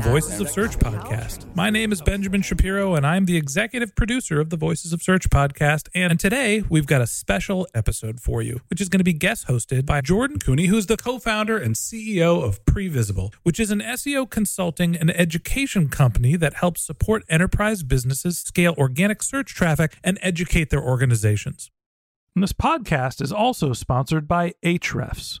Voices of Search podcast. My name is Benjamin Shapiro, and I'm the executive producer of the Voices of Search podcast. And today we've got a special episode for you, which is going to be guest hosted by Jordan Koene, who's the co founder and CEO of Previsible, which is an SEO consulting and education company that helps support enterprise businesses scale organic search traffic and educate their organizations. And this podcast is also sponsored by Ahrefs.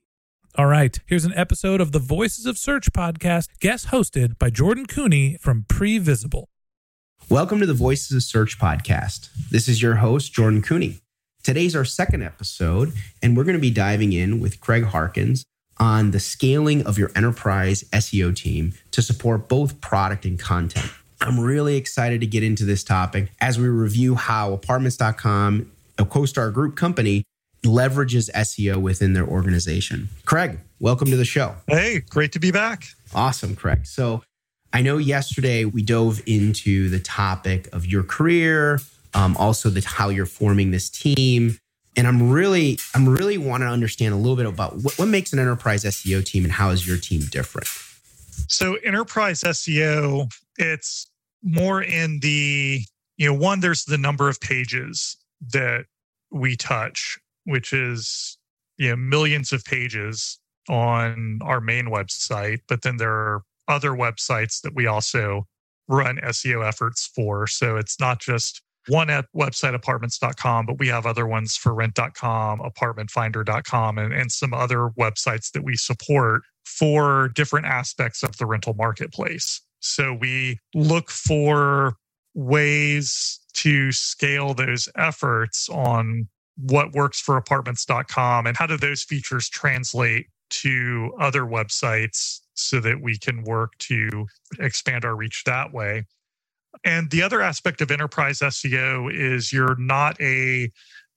All right, here's an episode of the Voices of Search podcast, guest hosted by Jordan Koene from Previsible. Welcome to the Voices of Search podcast. This is your host, Jordan Koene. Today's our second episode, and we're going to be diving in with Craig Harkins on the scaling of your enterprise SEO team to support both product and content. I'm really excited to get into this topic as we review how apartments.com, a CoStar Group company, leverages SEO within their organization. Craig, welcome to the show. Hey, great to be back. Awesome, Craig. So I know yesterday we dove into the topic of your career, um, also the how you're forming this team, and I'm really, I'm really want to understand a little bit about what, what makes an enterprise SEO team and how is your team different. So, enterprise SEO, it's more in the, you know, one, there's the number of pages that we touch, which is, you know, millions of pages on our main website. But then there are other websites that we also run SEO efforts for. So, it's not just one at website apartments.com, but we have other ones for rent.com, apartmentfinder.com, and, and some other websites that we support for different aspects of the rental marketplace. So we look for ways to scale those efforts on what works for apartments.com and how do those features translate to other websites so that we can work to expand our reach that way. And the other aspect of enterprise SEO is you're not a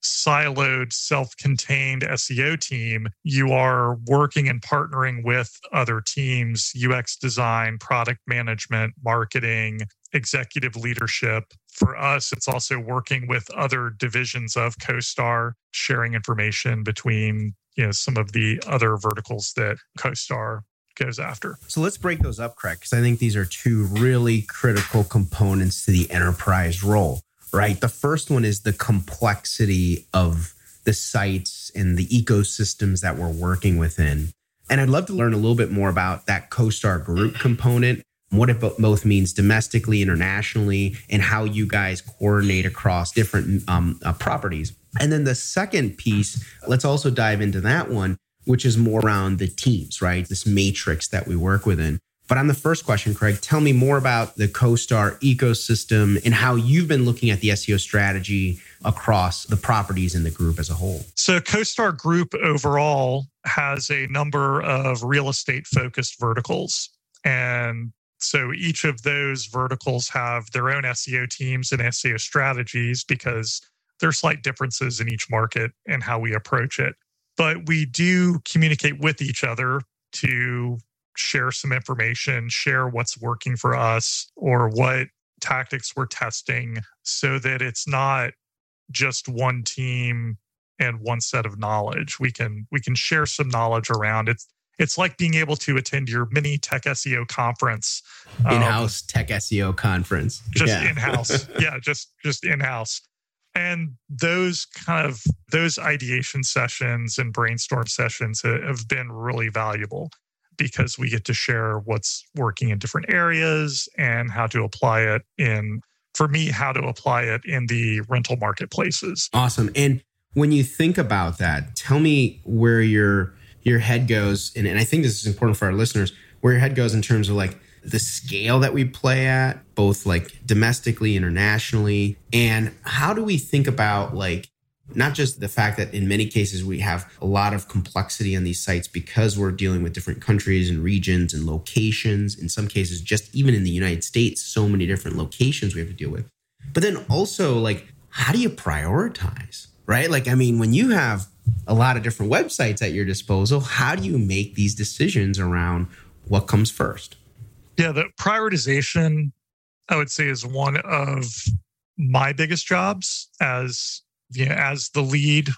siloed, self contained SEO team. You are working and partnering with other teams, UX design, product management, marketing, executive leadership. For us, it's also working with other divisions of CoStar, sharing information between you know some of the other verticals that CoStar goes after. So let's break those up, Craig, because I think these are two really critical components to the enterprise role, right? The first one is the complexity of the sites and the ecosystems that we're working within. And I'd love to learn a little bit more about that CoStar group component, what it both means domestically, internationally, and how you guys coordinate across different um, uh, properties. And then the second piece, let's also dive into that one, which is more around the teams, right? This matrix that we work within. But on the first question, Craig, tell me more about the CoStar ecosystem and how you've been looking at the SEO strategy across the properties in the group as a whole. So, CoStar Group overall has a number of real estate focused verticals. And so each of those verticals have their own SEO teams and SEO strategies because there are slight differences in each market and how we approach it. But we do communicate with each other to share some information, share what's working for us or what tactics we're testing so that it's not just one team and one set of knowledge. We can we can share some knowledge around it's it's like being able to attend your mini tech SEO conference. Um, in-house um, tech SEO conference. Just yeah. in-house. yeah, just just in-house. And those kind of those ideation sessions and brainstorm sessions have been really valuable because we get to share what's working in different areas and how to apply it in for me how to apply it in the rental marketplaces. Awesome. And when you think about that, tell me where your your head goes and, and I think this is important for our listeners, where your head goes in terms of like the scale that we play at, both like domestically, internationally, and how do we think about like not just the fact that in many cases we have a lot of complexity on these sites because we're dealing with different countries and regions and locations. In some cases, just even in the United States, so many different locations we have to deal with. But then also, like, how do you prioritize, right? Like, I mean, when you have a lot of different websites at your disposal, how do you make these decisions around what comes first? Yeah, the prioritization, I would say, is one of my biggest jobs as you know, as the lead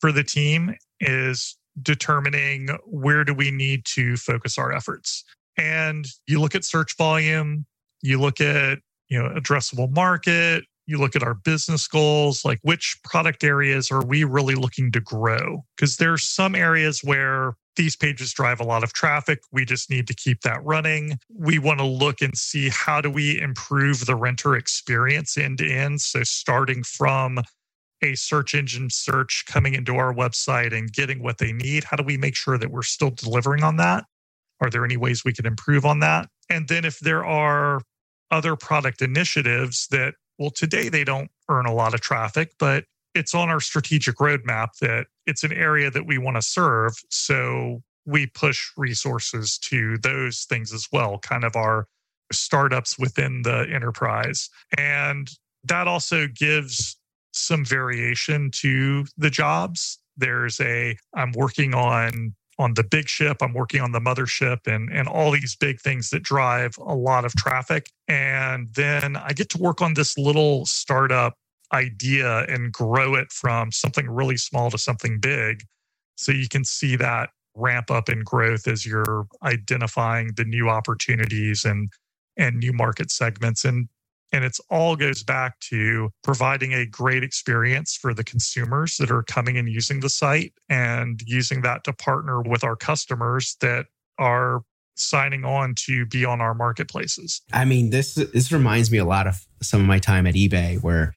for the team is determining where do we need to focus our efforts. And you look at search volume, you look at, you know, addressable market, you look at our business goals, like which product areas are we really looking to grow? Because there's some areas where these pages drive a lot of traffic. We just need to keep that running. We want to look and see how do we improve the renter experience end to end. So starting from a search engine search coming into our website and getting what they need? How do we make sure that we're still delivering on that? Are there any ways we can improve on that? And then if there are other product initiatives that, well, today they don't earn a lot of traffic, but it's on our strategic roadmap that it's an area that we want to serve. So we push resources to those things as well, kind of our startups within the enterprise. And that also gives some variation to the jobs. There's a I'm working on on the big ship, I'm working on the mothership and and all these big things that drive a lot of traffic. And then I get to work on this little startup idea and grow it from something really small to something big. So you can see that ramp up in growth as you're identifying the new opportunities and and new market segments and and it's all goes back to providing a great experience for the consumers that are coming and using the site and using that to partner with our customers that are signing on to be on our marketplaces. I mean, this this reminds me a lot of some of my time at eBay where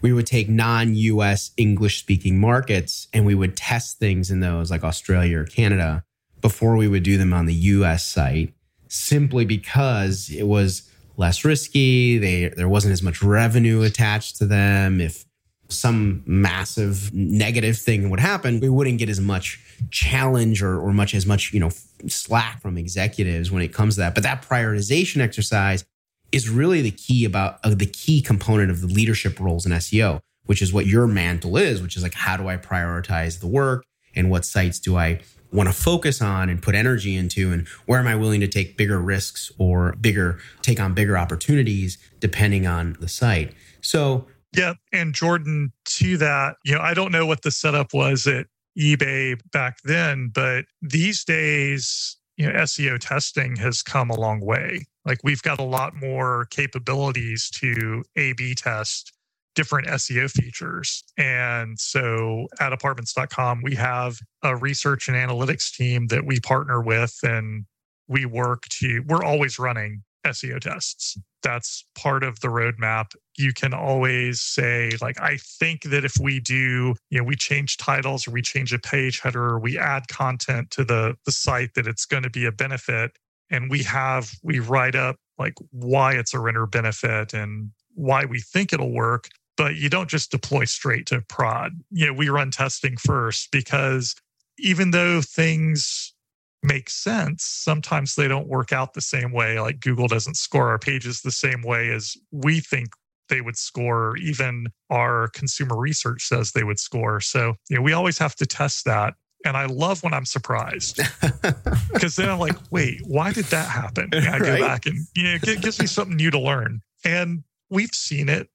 we would take non-US English speaking markets and we would test things in those like Australia or Canada before we would do them on the US site simply because it was less risky. They there wasn't as much revenue attached to them. If some massive negative thing would happen, we wouldn't get as much challenge or, or much as much, you know, slack from executives when it comes to that. But that prioritization exercise is really the key about uh, the key component of the leadership roles in SEO, which is what your mantle is, which is like, how do I prioritize the work and what sites do I want to focus on and put energy into and where am i willing to take bigger risks or bigger take on bigger opportunities depending on the site so yeah and jordan to that you know i don't know what the setup was at ebay back then but these days you know, SEO testing has come a long way. Like we've got a lot more capabilities to A B test different SEO features. And so at apartments.com, we have a research and analytics team that we partner with and we work to, we're always running SEO tests. That's part of the roadmap. You can always say, like, I think that if we do, you know, we change titles or we change a page header or we add content to the, the site, that it's going to be a benefit. And we have, we write up like why it's a renter benefit and why we think it'll work. But you don't just deploy straight to prod. You know, we run testing first because even though things make sense, sometimes they don't work out the same way. Like Google doesn't score our pages the same way as we think they would score, even our consumer research says they would score. So, you know, we always have to test that. And I love when I'm surprised because then I'm like, wait, why did that happen? And I go right? back and, you know, it gives me something new to learn. And we've seen it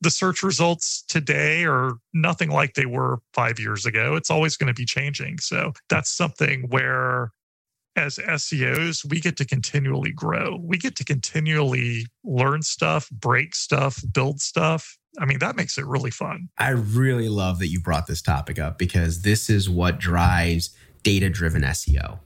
the search results today are nothing like they were five years ago. It's always going to be changing. So that's something where, as SEOs, we get to continually grow. We get to continually learn stuff, break stuff, build stuff. I mean, that makes it really fun. I really love that you brought this topic up because this is what drives data driven SEO.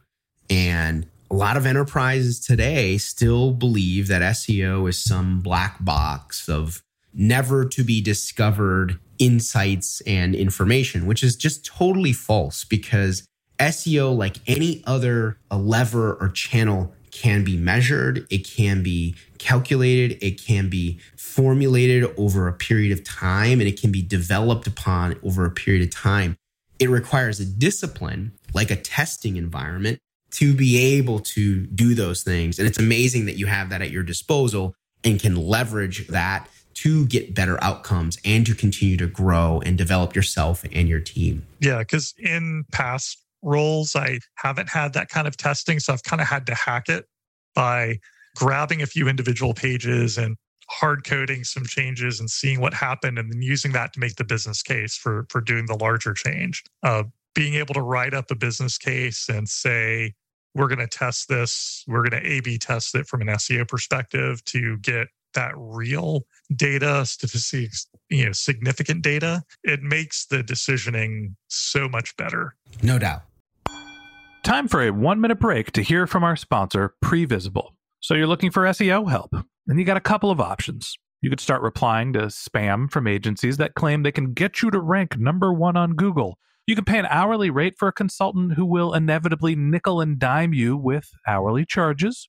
And a lot of enterprises today still believe that SEO is some black box of never to be discovered insights and information, which is just totally false because SEO, like any other lever or channel, can be measured, it can be calculated, it can be formulated over a period of time, and it can be developed upon over a period of time. It requires a discipline, like a testing environment, to be able to do those things. And it's amazing that you have that at your disposal and can leverage that to get better outcomes and to continue to grow and develop yourself and your team. Yeah, because in past roles, I haven't had that kind of testing. So I've kind of had to hack it by grabbing a few individual pages and hard coding some changes and seeing what happened and then using that to make the business case for for doing the larger change. Uh, being able to write up a business case and say, we're going to test this, we're going to A B test it from an SEO perspective to get that real data, statistics, you know, significant data, it makes the decisioning so much better. No doubt. Time for a one minute break to hear from our sponsor, Previsible. So you're looking for SEO help, and you got a couple of options. You could start replying to spam from agencies that claim they can get you to rank number one on Google. You can pay an hourly rate for a consultant who will inevitably nickel and dime you with hourly charges.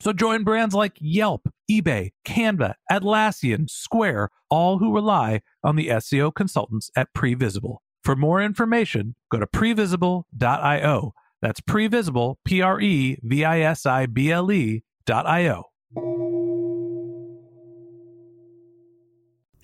So join brands like Yelp, eBay, Canva, Atlassian, Square, all who rely on the SEO consultants at Previsible. For more information, go to previsible.io. That's Previsible, P R E V I S I B L E dot I-O.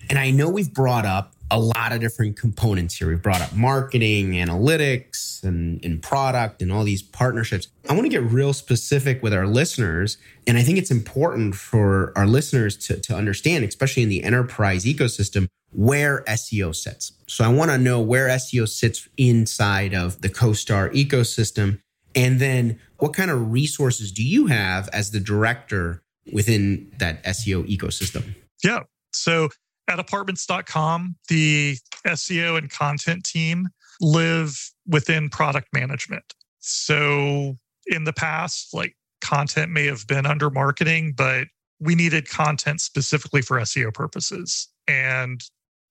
And I know we've brought up a lot of different components here. We've brought up marketing, analytics, and, and product, and all these partnerships. I want to get real specific with our listeners. And I think it's important for our listeners to, to understand, especially in the enterprise ecosystem, where SEO sits. So I want to know where SEO sits inside of the CoStar ecosystem. And then what kind of resources do you have as the director within that SEO ecosystem? Yeah. So at apartments.com, the SEO and content team live within product management. So in the past, like content may have been under marketing, but we needed content specifically for SEO purposes and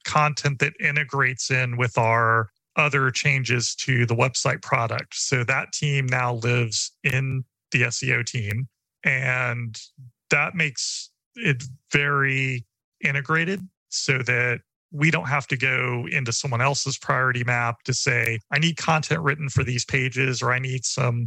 content that integrates in with our other changes to the website product. So that team now lives in the SEO team. And that makes it very integrated so that we don't have to go into someone else's priority map to say, I need content written for these pages, or I need some,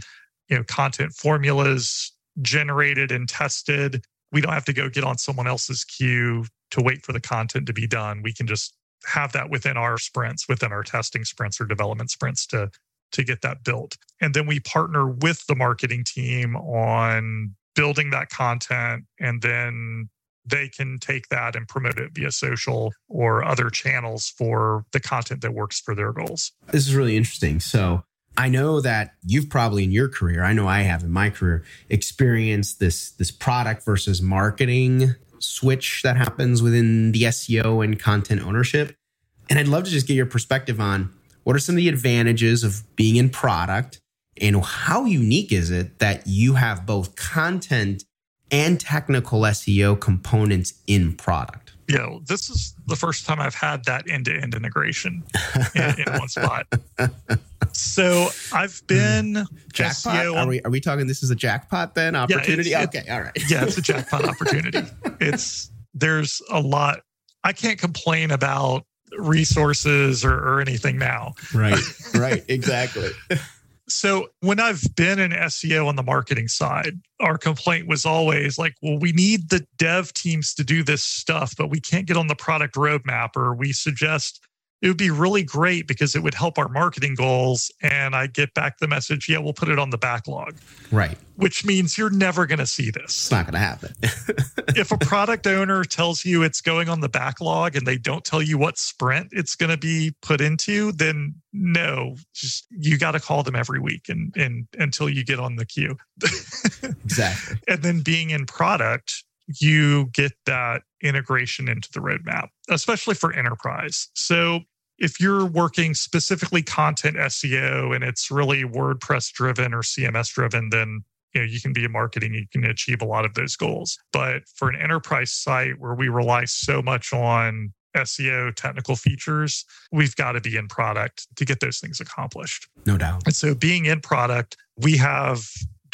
you know, content formulas generated and tested. We don't have to go get on someone else's queue to wait for the content to be done. We can just have that within our sprints, within our testing sprints or development sprints to to get that built. And then we partner with the marketing team on building that content and then they can take that and promote it via social or other channels for the content that works for their goals. This is really interesting. So, I know that you've probably in your career, I know I have in my career, experienced this this product versus marketing switch that happens within the SEO and content ownership. And I'd love to just get your perspective on what are some of the advantages of being in product and how unique is it that you have both content and technical SEO components in product? Yeah, this is the first time I've had that end to end integration in, in, one spot. So I've hmm. been jackpot. SEO on, are we are we talking? This is a jackpot then opportunity? Yeah, okay, all right. yeah, it's a jackpot opportunity. It's there's a lot. I can't complain about resources or, or anything now. Right. Right. Exactly. So when I've been in SEO on the marketing side, our complaint was always like, well, we need the dev teams to do this stuff, but we can't get on the product roadmap, or we suggest it would be really great because it would help our marketing goals. And I get back the message, yeah, we'll put it on the backlog. Right. Which means you're never going to see this. It's not going to happen. if a product owner tells you it's going on the backlog and they don't tell you what sprint it's going to be put into, then no, just you got to call them every week and, and until you get on the queue. exactly. And then being in product, you get that integration into the roadmap, especially for enterprise. So if you're working specifically content SEO and it's really WordPress driven or CMS driven, then you know you can be a marketing, you can achieve a lot of those goals. But for an enterprise site where we rely so much on SEO technical features, we've got to be in product to get those things accomplished. No doubt. And so being in product, we have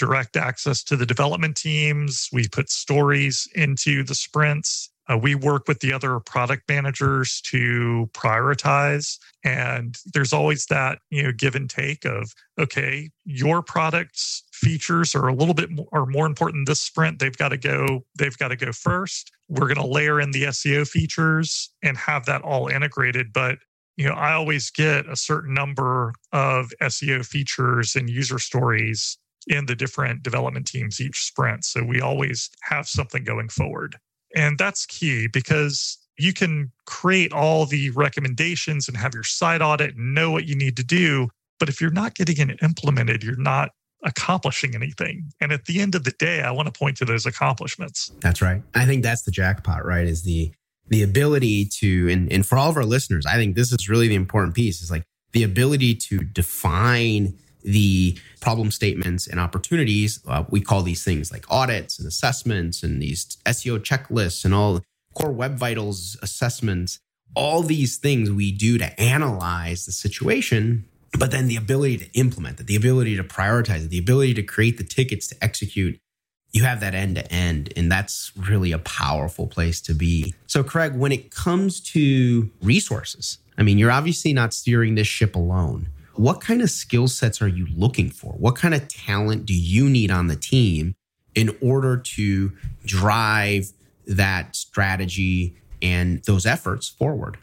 direct access to the development teams. We put stories into the sprints. Uh, we work with the other product managers to prioritize. And there's always that, you know, give and take of, okay, your product's features are a little bit more, are more important this sprint. They've got to go, they've got to go first. We're going to layer in the SEO features and have that all integrated. But you know, I always get a certain number of SEO features and user stories in the different development teams each sprint. So we always have something going forward. And that's key because you can create all the recommendations and have your site audit and know what you need to do. But if you're not getting it implemented, you're not accomplishing anything. And at the end of the day, I want to point to those accomplishments. That's right. I think that's the jackpot, right? Is the the ability to and, and for all of our listeners, I think this is really the important piece is like the ability to define the problem statements and opportunities. Uh, we call these things like audits and assessments and these SEO checklists and all core web vitals assessments. All these things we do to analyze the situation, but then the ability to implement it, the ability to prioritize it, the ability to create the tickets to execute. You have that end to end, and that's really a powerful place to be. So, Craig, when it comes to resources, I mean, you're obviously not steering this ship alone what kind of skill sets are you looking for? What kind of talent do you need on the team in order to drive that strategy and those efforts forward?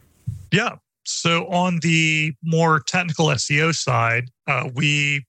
Yeah. So, on the more technical SEO side, uh, we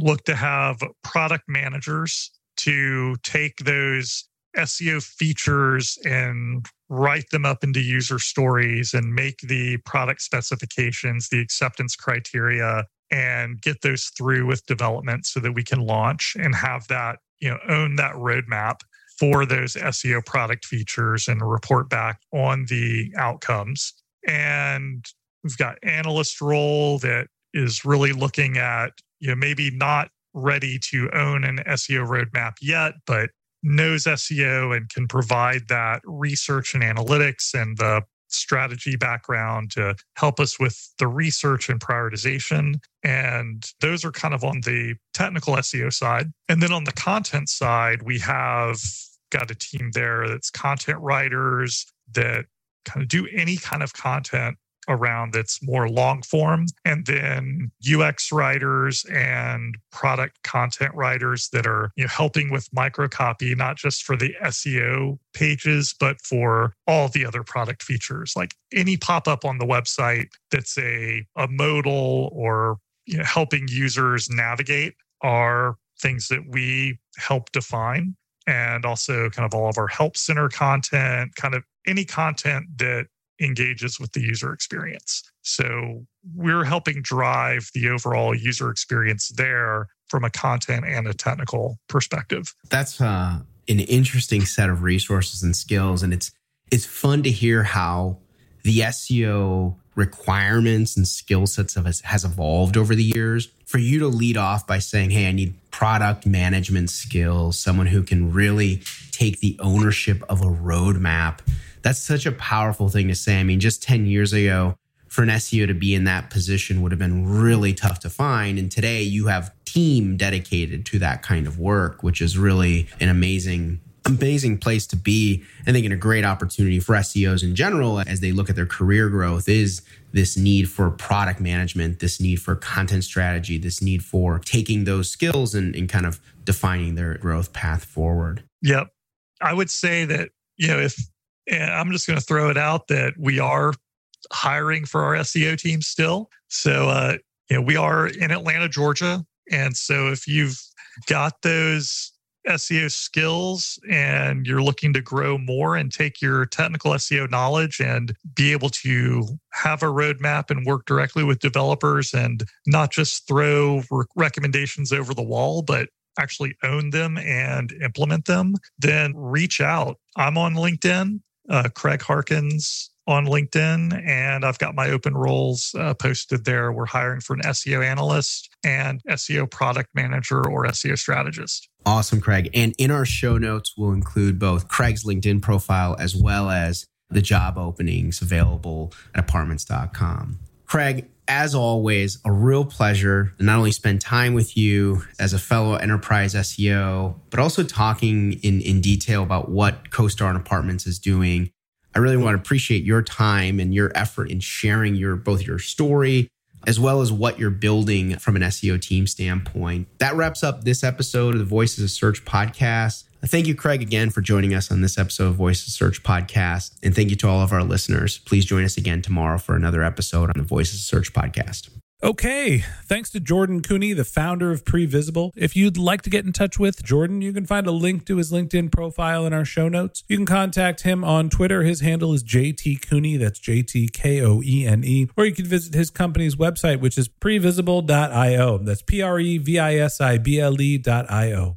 look to have product managers to take those SEO features and write them up into user stories and make the product specifications, the acceptance criteria, and get those through with development so that we can launch and have that, you know, own that roadmap for those SEO product features and report back on the outcomes. And we've got analyst role that is really looking at, you know, maybe not ready to own an SEO roadmap yet, but knows SEO and can provide that research and analytics and the strategy background to help us with the research and prioritization. And those are kind of on the technical SEO side. And then on the content side, we have got a team there that's content writers that kind of do any kind of content around that's more long form. And then UX writers and product content writers that are you know helping with microcopy not just for the SEO pages but for all the other product features. Like any pop up on the website that's a a modal or you know, helping users navigate are things that we help define. And also kind of all of our help center content kind of any content that engages with the user experience. So we're helping drive the overall user experience there from a content and a technical perspective. That's uh, an interesting set of resources and skills, and it's it's fun to hear how the SEO requirements and skill sets of us has evolved over the years. For you to lead off by saying, "Hey, I need product management skills, someone who can really take the ownership of a roadmap." That's such a powerful thing to say. I mean, just 10 years ago, for an SEO to be in that position would have been really tough to find. And today you have team dedicated to that kind of work, which is really an amazing amazing place to be. I think in a great opportunity for SEOs in general as they look at their career growth is this need for product management, this need for content strategy, this need for taking those skills and, and kind of defining their growth path forward. Yep. I would say that, you know, if and I'm just going to throw it out that we are hiring for our SEO team still. So, uh, you know, we are in Atlanta, Georgia. And so if you've got those SEO skills and you're looking to grow more and take your technical SEO knowledge and be able to have a roadmap and work directly with developers and not just throw re- recommendations over the wall, but actually own them and implement them, then reach out. I'm on LinkedIn uh, Craig Harkins on LinkedIn, and I've got my open roles uh, posted there. We're hiring for an SEO analyst and SEO product manager or SEO strategist. Awesome, Craig. And in our show notes, we'll include both Craig's LinkedIn profile as well as the job openings available at apartments.com. Craig, as always, a real pleasure to not only spend time with you as a fellow enterprise SEO, but also talking in, in detail about what CoStar and Apartments is doing. I really want to appreciate your time and your effort in sharing your both your story as well as what you're building from an SEO team standpoint. That wraps up this episode of the Voices of Search podcast. Thank you, Craig, again for joining us on this episode of Voices Search podcast. And thank you to all of our listeners. Please join us again tomorrow for another episode on the Voices Search podcast. Okay. Thanks to Jordan Koene, the founder of Previsible. If you'd like to get in touch with Jordan, you can find a link to his LinkedIn profile in our show notes. You can contact him on Twitter. His handle is JT Koene. That's J T K O E N E. Or you can visit his company's website, which is previsible.io. That's P R E V I S I B L E.io.